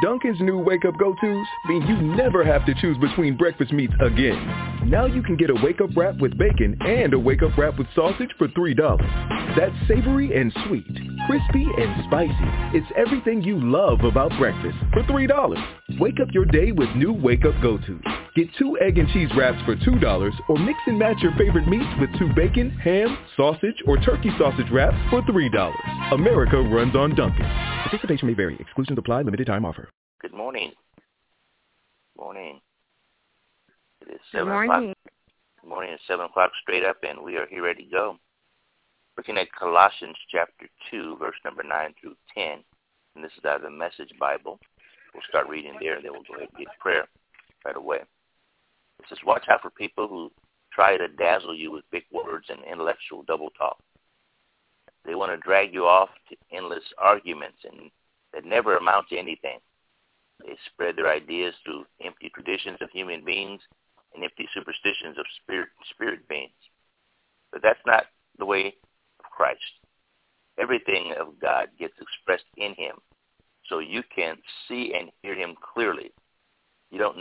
Dunkin's new Wake Up Go-Tos mean you never have to choose between breakfast meats again. Now you can get a Wake Up Wrap with bacon and a Wake Up Wrap with sausage for $3. That's savory and sweet, crispy and spicy. It's everything you love about breakfast for $3. Wake up your day with new Wake Up Go-Tos. Get two egg and cheese wraps for $2 or mix and match your favorite meats with two bacon, ham, sausage, or turkey sausage wraps for $3. America runs on Dunkin'. Participation may vary. Exclusions apply. Limited time offer. Good morning. Morning. It is 7 Good morning. o'clock. Good morning. It's 7 o'clock straight up, and we are here ready to go. Looking at Colossians chapter 2, verse number 9 through 10. And this is out of the Message Bible. We'll start reading there, and then we'll go ahead and get prayer right away. Says, watch out for people who try to dazzle you with big words and intellectual double talk. They want to drag you off to endless arguments and that never amount to anything. They spread their ideas through empty traditions of human beings and empty superstitions of spirit spirit beings. But that's not the way of Christ. Everything of God gets expressed in him so you can see and hear him clearly.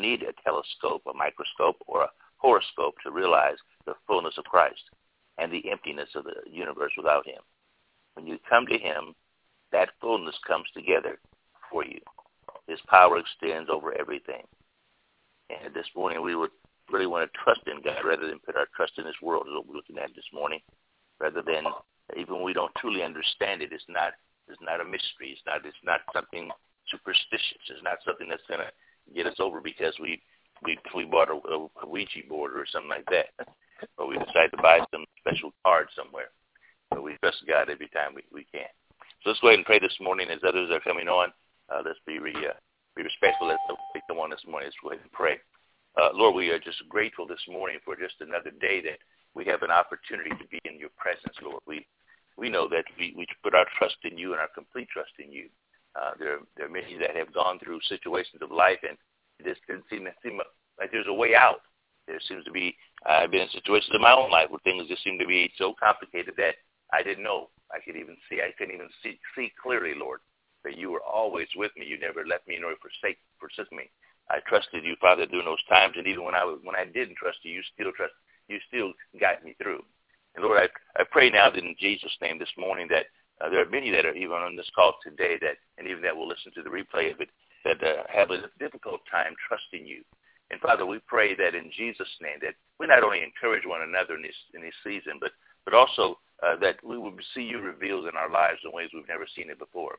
Need a telescope, a microscope, or a horoscope to realize the fullness of Christ and the emptiness of the universe without him. When you come to him, that fullness comes together for you. His power extends over everything. And this morning we would really want to trust in God rather than put our trust in this world is what we're looking at this morning. Rather than even when we don't truly understand it, it's not it's not a mystery. It's not it's not something superstitious. It's not something that's gonna get us over because we we we bought a, a Ouija board or something like that, or we decide to buy some special card somewhere. But we trust God every time we, we can. So let's go ahead and pray this morning as others are coming on. Uh, let's be re, uh, be respectful. Let's take them on this morning. Let's go ahead and pray. Uh, Lord, we are just grateful this morning for just another day that we have an opportunity to be in your presence, Lord. We we know that we, we put our trust in you and our complete trust in you. Uh, there, there are many that have gone through situations of life and it just didn't seem, seem like there's a way out. There seems to be, I've been in situations in my own life where things just seem to be so complicated that I didn't know I could even see. I couldn't even see, see clearly, Lord, that you were always with me. You never left me nor forsake, forsake me. I trusted you, Father, during those times, and even when I was, when I didn't trust you, you still trust, you still got me through. And Lord, I, I pray now that in Jesus' name this morning that uh, there are many that are even on this call today that, and even that will listen to the replay of it, that uh, have a difficult time trusting you. And Father, we pray that in Jesus' name that we not only encourage one another in this in this season, but but also uh, that we will see you revealed in our lives in ways we've never seen it before.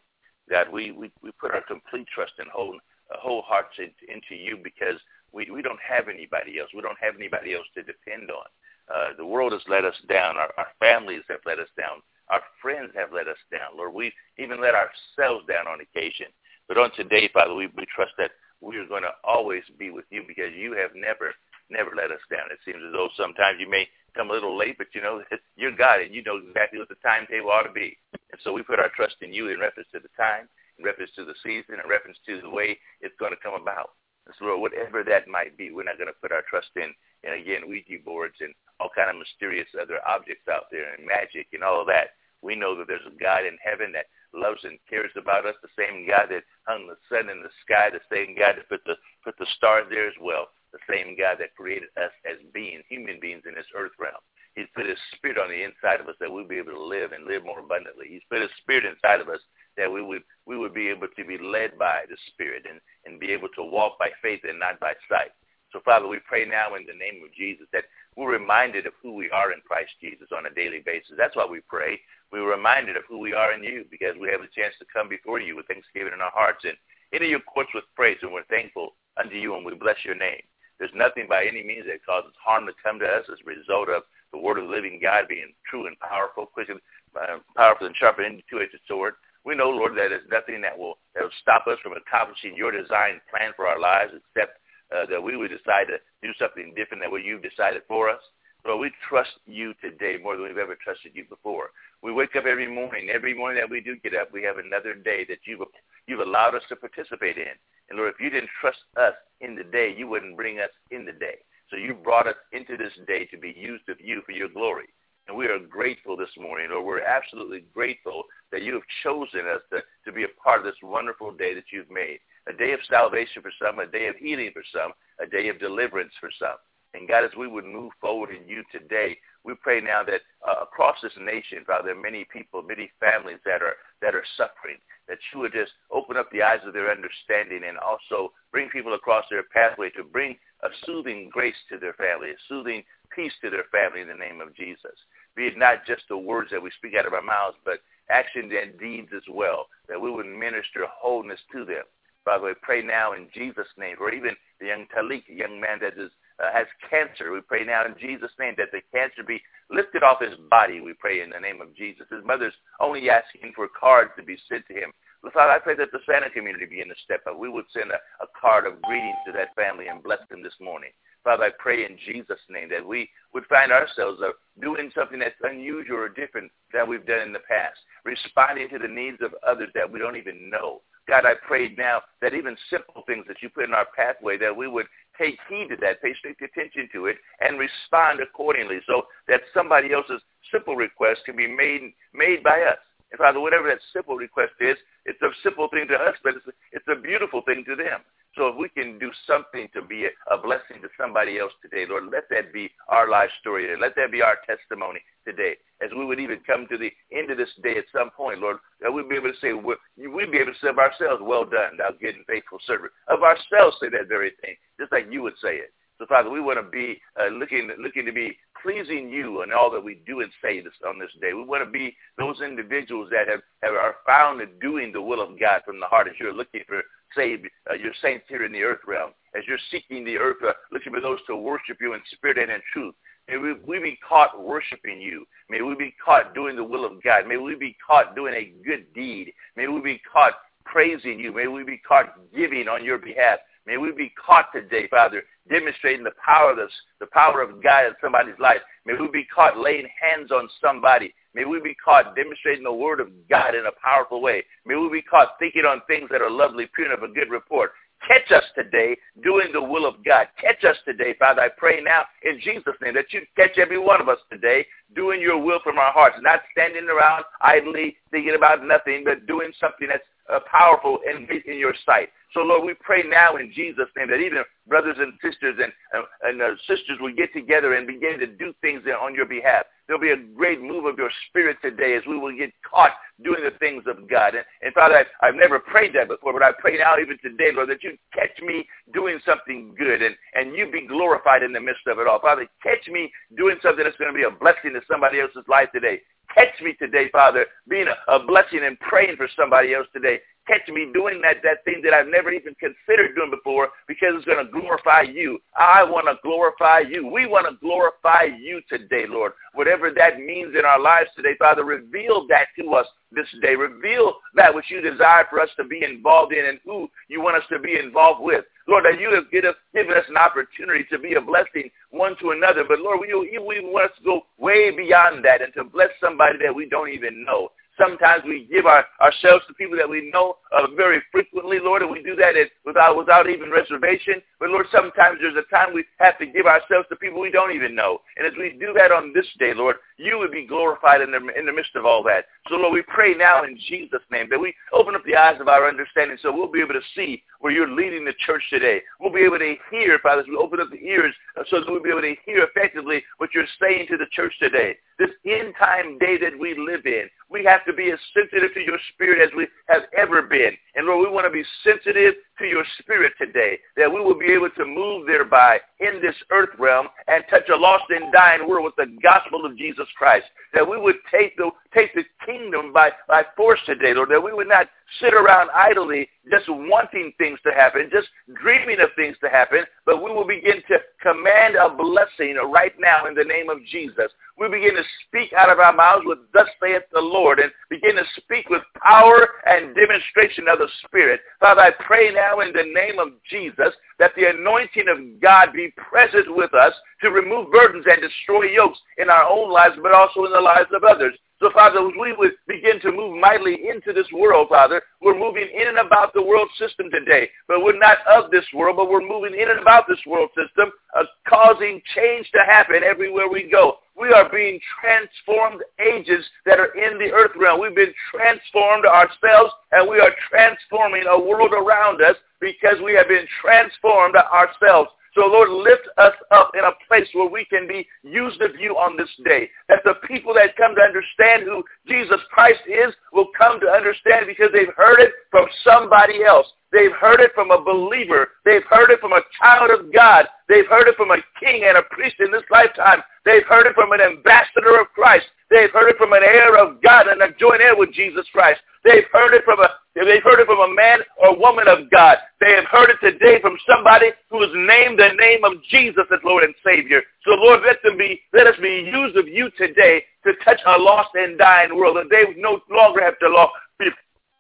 That we we, we put our complete trust and whole uh, whole hearts in, into you because we we don't have anybody else. We don't have anybody else to depend on. Uh, the world has let us down. Our, our families have let us down. Our friends have let us down. Lord, We've even let ourselves down on occasion. But on today, Father, we, we trust that we are going to always be with you because you have never, never let us down. It seems as though sometimes you may come a little late, but you know, you're God and you know exactly what the timetable ought to be. And so we put our trust in you in reference to the time, in reference to the season, in reference to the way it's going to come about. And so whatever that might be, we're not going to put our trust in, and again, Ouija boards and all kind of mysterious other objects out there and magic and all of that. We know that there's a God in heaven that loves and cares about us, the same God that hung the sun in the sky, the same God that put the put the stars there as well, the same God that created us as beings, human beings in this earth realm. He's put his spirit on the inside of us that we'll be able to live and live more abundantly. He's put his spirit inside of us that we would we would be able to be led by the spirit and, and be able to walk by faith and not by sight. So Father, we pray now in the name of Jesus that we're reminded of who we are in Christ Jesus on a daily basis. That's why we pray. We're reminded of who we are in you because we have a chance to come before you with thanksgiving in our hearts and enter your courts with praise and we're thankful unto you and we bless your name. There's nothing by any means that causes harm to come to us as a result of the word of the living God being true and powerful, quick and uh, powerful and sharper than two-edged sword. We know, Lord, that there's nothing that will that will stop us from accomplishing your design plan for our lives except uh, that we would decide to do something different than what you've decided for us. Lord, we trust you today more than we've ever trusted you before. We wake up every morning. Every morning that we do get up, we have another day that you've you've allowed us to participate in. And Lord, if you didn't trust us in the day, you wouldn't bring us in the day. So you brought us into this day to be used of you for your glory. And we are grateful this morning, or we're absolutely grateful that you have chosen us to, to be a part of this wonderful day that you've made. A day of salvation for some, a day of healing for some, a day of deliverance for some. And God, as we would move forward in you today, we pray now that uh, across this nation, Father, there are many people, many families that are that are suffering. That you would just open up the eyes of their understanding and also bring people across their pathway to bring a soothing grace to their family, a soothing peace to their family in the name of Jesus. Be it not just the words that we speak out of our mouths, but actions and deeds as well, that we would minister wholeness to them. Father, we pray now in Jesus' name, or even the young Talik, a young man that is uh, has cancer. We pray now in Jesus' name that the cancer be lifted off his body. We pray in the name of Jesus. His mother's only asking for cards to be sent to him. Father, I pray that the SANA community begin to step up. We would send a, a card of greetings to that family and bless them this morning. Father, I pray in Jesus' name that we would find ourselves doing something that's unusual or different than we've done in the past, responding to the needs of others that we don't even know. God, I pray now that even simple things that you put in our pathway, that we would take heed to that, pay strict attention to it, and respond accordingly so that somebody else's simple request can be made, made by us. And Father, whatever that simple request is, it's a simple thing to us, but it's a, it's a beautiful thing to them. So if we can do something to be a, blessing to somebody else today, Lord, let that be our life story. Let that be our testimony today. As we would even come to the end of this day at some point, Lord, that we'd be able to say, we'd be able to say of ourselves, well done, thou good and faithful servant. Of ourselves say that very thing, just like you would say it. So, Father, we want to be uh, looking looking to be pleasing you in all that we do and say this, on this day. We want to be those individuals that have, have are found in doing the will of God from the heart as you're looking for save uh, your saints here in the earth realm, as you're seeking the earth, uh, looking for those to worship you in spirit and in truth. May we, we be caught worshiping you. May we be caught doing the will of God. May we be caught doing a good deed. May we be caught praising you. May we be caught giving on your behalf. May we be caught today, Father, demonstrating the power of the power of God in somebody's life. May we be caught laying hands on somebody. May we be caught demonstrating the word of God in a powerful way. May we be caught thinking on things that are lovely, pure, and of a good report. Catch us today doing the will of God. Catch us today, Father. I pray now in Jesus' name that you catch every one of us today doing your will from our hearts, not standing around idly thinking about nothing, but doing something that's uh, powerful in, in your sight. So, Lord, we pray now in Jesus' name that even brothers and sisters and, uh, and uh, sisters will get together and begin to do things on your behalf. There'll be a great move of your spirit today as we will get caught doing the things of God. And, and Father, I've, I've never prayed that before, but I pray now even today, Lord, that you catch me doing something good and, and you be glorified in the midst of it all. Father, catch me doing something that's going to be a blessing to somebody else's life today. Catch me today, Father, being a, a blessing and praying for somebody else today catch me doing that, that thing that I've never even considered doing before because it's going to glorify you. I want to glorify you. We want to glorify you today, Lord. Whatever that means in our lives today, Father, reveal that to us this day. Reveal that which you desire for us to be involved in and who you want us to be involved with. Lord, that you have given us an opportunity to be a blessing one to another. But Lord, we, you want us to go way beyond that and to bless somebody that we don't even know. Sometimes we give our, ourselves to people that we know uh, very frequently, Lord, and we do that without, without even reservation. But Lord, sometimes there's a time we have to give ourselves to people we don't even know. And as we do that on this day, Lord, you would be glorified in the, in the midst of all that. So Lord, we pray now in Jesus' name that we open up the eyes of our understanding so we'll be able to see where you're leading the church today. We'll be able to hear, Father, as we open up the ears so that we'll be able to hear effectively what you're saying to the church today. This end time day that we live in, we have to be as sensitive to your spirit as we have ever been. And Lord, we want to be sensitive to your spirit today, that we will be able to move thereby in this earth realm and touch a lost and dying world with the gospel of Jesus Christ. That we would take the, take the kingdom by, by force today, Lord, that we would not sit around idly just wanting things to happen, just dreaming of things to happen, but we will begin to command a blessing right now in the name of Jesus. We begin to speak out of our mouths with thus saith the Lord and begin to speak with power and demonstration of the Spirit. Father, I pray now in the name of Jesus that the anointing of God be present with us to remove burdens and destroy yokes in our own lives, but also in the lives of others. So, Father, we would begin to move mightily into this world, Father, we're moving in and about the world system today. But we're not of this world, but we're moving in and about this world system, uh, causing change to happen everywhere we go. We are being transformed agents that are in the earth realm. We've been transformed ourselves, and we are transforming a world around us because we have been transformed ourselves. So Lord, lift us up in a place where we can be used of you on this day. That the people that come to understand who Jesus Christ is will come to understand because they've heard it from somebody else. They've heard it from a believer. They've heard it from a child of God. They've heard it from a king and a priest in this lifetime. They've heard it from an ambassador of Christ. They've heard it from an heir of God and a joint heir with Jesus Christ. They've heard it from a they've heard it from a man or woman of God. They have heard it today from somebody who has named the name of Jesus as Lord and Savior. So Lord, let them be let us be used of you today to touch a lost and dying world. That they no longer have to be,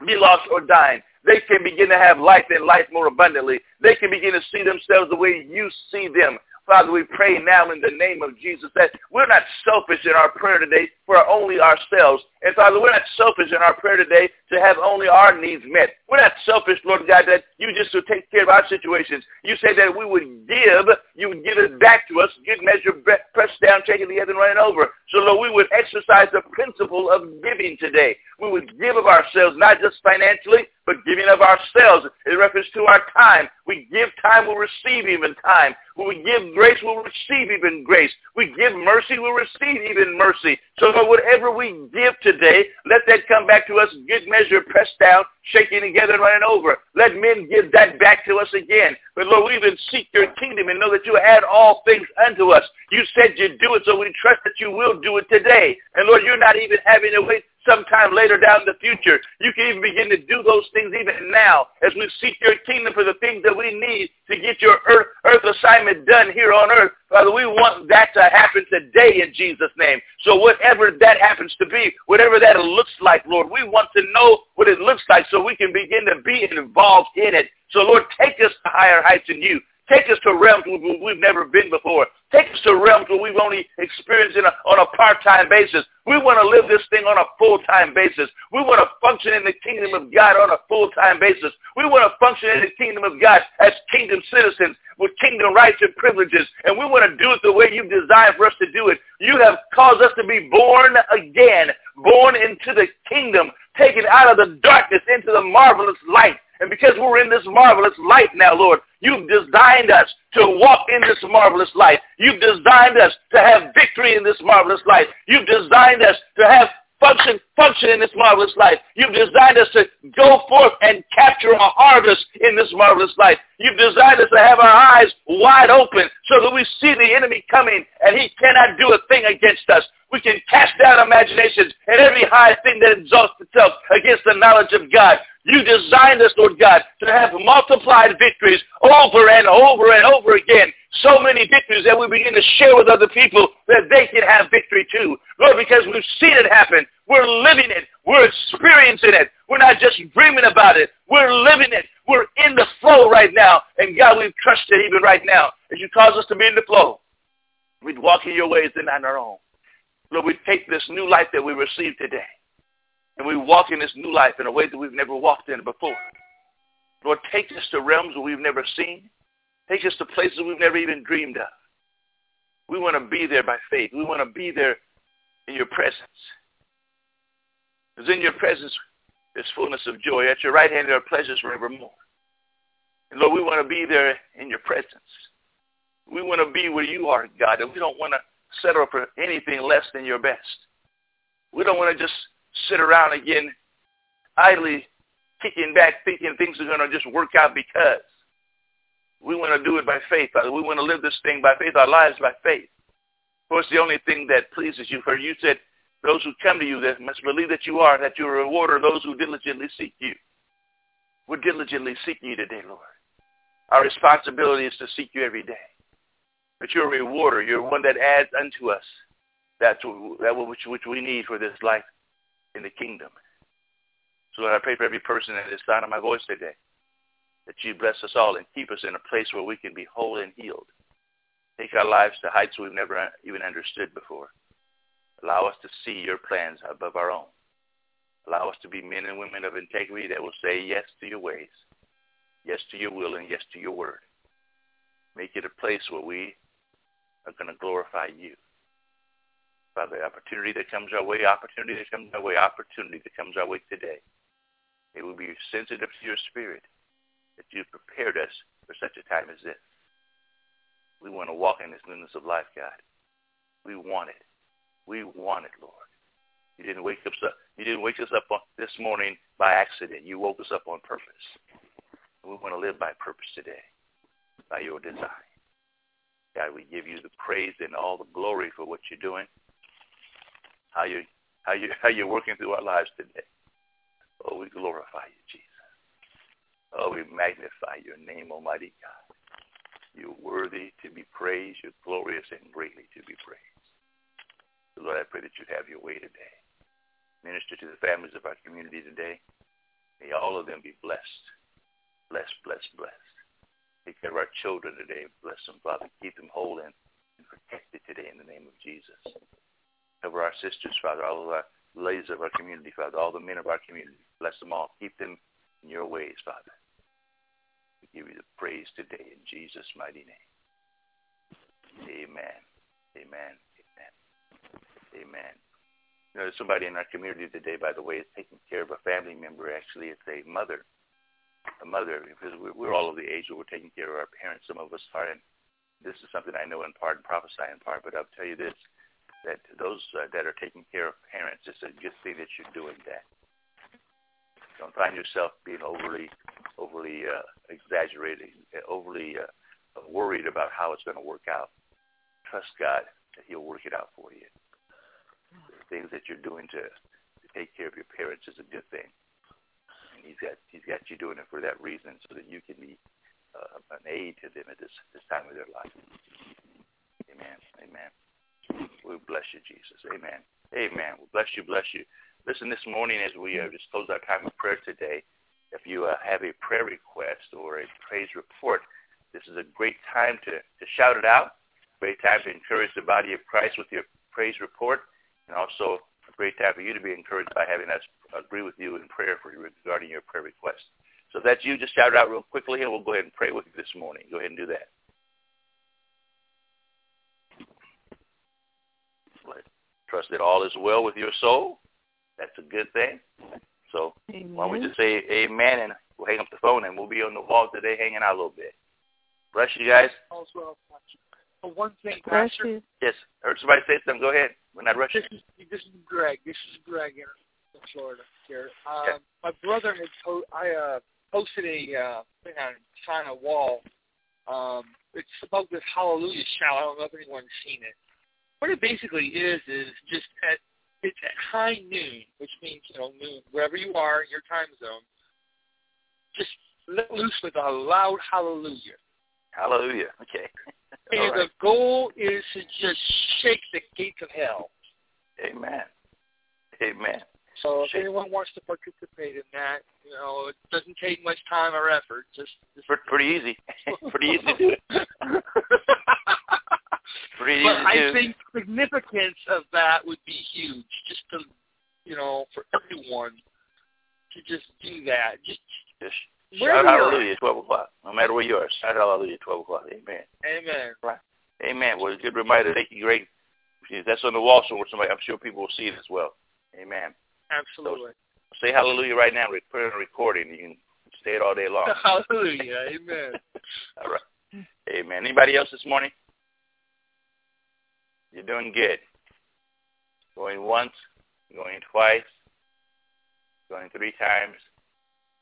be lost or dying. They can begin to have life and life more abundantly. They can begin to see themselves the way you see them. Father, we pray now in the name of Jesus that we're not selfish in our prayer today for only ourselves. And Father, we're not selfish in our prayer today to have only our needs met. We're not selfish, Lord God, that you just to take care of our situations. You say that we would give, you would give it back to us, good measure, pressed down, taking the other and running over. So Lord, we would exercise the principle of giving today. We would give of ourselves, not just financially, but giving of ourselves in reference to our time. We give time, we'll receive even time. When we give grace, we'll receive even grace. We give mercy, we'll receive even mercy. So whatever we give today, let that come back to us, good measure, pressed down, shaking together and running over. Let men give that back to us again. But Lord, we even seek your kingdom and know that you add all things unto us. You said you'd do it, so we trust that you will do it today. And Lord, you're not even having to wait sometime later down in the future. You can even begin to do those things even now as we seek your kingdom for the things that we need to get your earth, earth assignment done here on earth. Father, we want that to happen today in Jesus' name. So whatever that happens to be, whatever that looks like, Lord, we want to know what it looks like so we can begin to be involved in it. So Lord, take us to higher heights in you. Take us to realms where we've never been before. Take us to realms where we've only experienced a, on a part-time basis. We want to live this thing on a full-time basis. We want to function in the kingdom of God on a full-time basis. We want to function in the kingdom of God as kingdom citizens with kingdom rights and privileges. And we want to do it the way you've designed for us to do it. You have caused us to be born again, born into the kingdom, taken out of the darkness into the marvelous light. And because we're in this marvelous light now, Lord, you've designed us to walk in this marvelous light. You've designed us to have victory in this marvelous light. You've designed us to have function, function in this marvelous light. You've designed us to go forth and capture a harvest in this marvelous light. You've designed us to have our eyes wide open so that we see the enemy coming and he cannot do a thing against us. We can cast down imaginations and every high thing that exalts itself against the knowledge of God. You designed us, Lord God, to have multiplied victories over and over and over again. So many victories that we begin to share with other people that they can have victory too. Lord, because we've seen it happen. We're living it. We're experiencing it. We're not just dreaming about it. We're living it. We're in the flow right now. And God, we trust it even right now. As you cause us to be in the flow, we'd walk in your ways and not our own. Lord, we take this new life that we received today and we walk in this new life in a way that we've never walked in before. Lord, take us to realms that we've never seen. Take us to places we've never even dreamed of. We want to be there by faith. We want to be there in your presence. Because in your presence there's fullness of joy. At your right hand there are pleasures forevermore. And Lord, we want to be there in your presence. We want to be where you are, God, and we don't want to settle for anything less than your best. We don't want to just sit around again idly kicking back thinking things are going to just work out because. We want to do it by faith. We want to live this thing by faith, our lives by faith. Of course, the only thing that pleases you, for you said, those who come to you that must believe that you are, that you are a rewarder those who diligently seek you. We're diligently seeking you today, Lord. Our responsibility is to seek you every day. But you're a rewarder. You're one that adds unto us that, that which, which we need for this life in the kingdom. So Lord, I pray for every person that is sound of my voice today, that you bless us all and keep us in a place where we can be whole and healed. Take our lives to heights we've never even understood before. Allow us to see your plans above our own. Allow us to be men and women of integrity that will say yes to your ways, yes to your will, and yes to your word. Make it a place where we are going to glorify you. Father, opportunity that comes our way, opportunity that comes our way, opportunity that comes our way today. It will be sensitive to your spirit that you've prepared us for such a time as this. We want to walk in this newness of life, God. We want it. We want it, Lord. You didn't wake us up. You didn't wake us up on, this morning by accident. You woke us up on purpose. We want to live by purpose today, by your design. God, we give you the praise and all the glory for what you're doing, how you how you how you're working through our lives today. Oh, we glorify you, Jesus. Oh, we magnify your name, Almighty God. You're worthy to be praised. You're glorious and greatly to be praised. Lord, I pray that you have your way today. Minister to the families of our community today. May all of them be blessed. Blessed, blessed, blessed. Take care of our children today. Bless them, Father. Keep them whole and, and protected today in the name of Jesus. Our sisters, Father, all of our ladies of our community, Father, all the men of our community. Bless them all. Keep them in your ways, Father. We give you the praise today in Jesus' mighty name. Amen. Amen. Amen. Amen. You know, there's somebody in our community today, by the way, is taking care of a family member. Actually, it's a mother. A mother, because we're all of the age where we're taking care of our parents. Some of us are, and this is something I know in part and prophesy in part, but I'll tell you this, that those uh, that are taking care of parents, it's a good thing that you're doing that. Don't find yourself being overly, overly uh, exaggerated, overly uh, worried about how it's going to work out. Trust God that He'll work it out for you. The things that you're doing to, to take care of your parents is a good thing. And He's got He's got you doing it for that reason, so that you can be uh, an aid to them at this this time of their life. Amen. Amen. We bless you, Jesus. Amen. Amen. We bless you. Bless you. Listen, this morning as we uh, just close our time of prayer today, if you uh, have a prayer request or a praise report, this is a great time to, to shout it out, great time to encourage the body of Christ with your praise report, and also a great time for you to be encouraged by having us agree with you in prayer for regarding your prayer request. So if that's you, just shout it out real quickly, and we'll go ahead and pray with you this morning. Go ahead and do that. Trust that all is well with your soul that's a good thing. So amen. why don't we just say amen and we'll hang up the phone and we'll be on the wall today hanging out a little bit. Bless you guys. Also, one thing, Bless Pastor. You. Yes. Heard somebody say something. Go ahead. We're not rushing. This is, this is Greg. This is Greg in Florida here. Um, My brother had po- I uh, posted a uh, thing on SANA wall. Um, it's about this Hallelujah shout. I don't know if anyone's seen it. What it basically is is just at it's at high noon, which means, you know, noon, wherever you are in your time zone, just let loose with a loud hallelujah. Hallelujah. Okay. and right. the goal is to just shake the gates of hell. Amen. Amen. So if shake. anyone wants to participate in that, you know, it doesn't take much time or effort. Just, just pretty easy. pretty easy to do it. Pretty but I think significance of that would be huge, just to, you know, for everyone to just do that. Just, just shout hallelujah, 12 o'clock. No matter where you are, shout hallelujah, 12 o'clock. Amen. Amen. Right. Amen. Well, it's a good reminder. Thank you, great. That's on the wall somewhere. Somebody, I'm sure people will see it as well. Amen. Absolutely. So, say hallelujah right now. Put it on a recording. You can say it all day long. Hallelujah. Amen. all right. Amen. Anybody else this morning? You're doing good. Going once, going twice, going three times.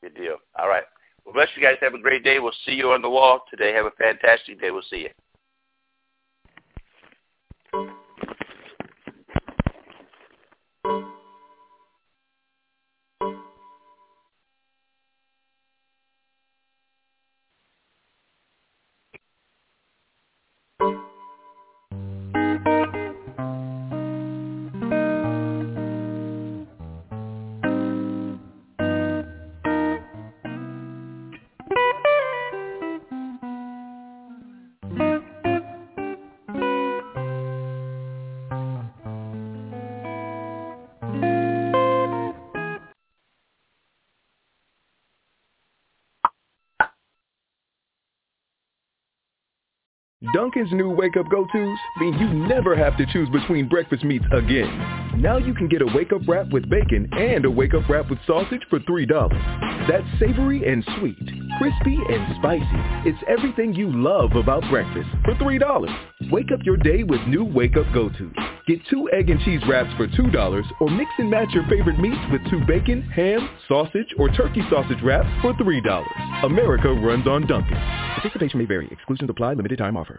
Good deal. All right. Well, bless you guys. Have a great day. We'll see you on the wall today. Have a fantastic day. We'll see you. Dunkin's new wake-up go-tos mean you never have to choose between breakfast meats again. Now you can get a wake-up wrap with bacon and a wake-up wrap with sausage for $3. That's savory and sweet, crispy and spicy. It's everything you love about breakfast for $3. Wake up your day with new wake-up go-tos. Get two egg and cheese wraps for $2 or mix and match your favorite meats with two bacon, ham, sausage, or turkey sausage wraps for $3. America runs on Dunkin'. Participation may vary. Exclusions apply. Limited time offer.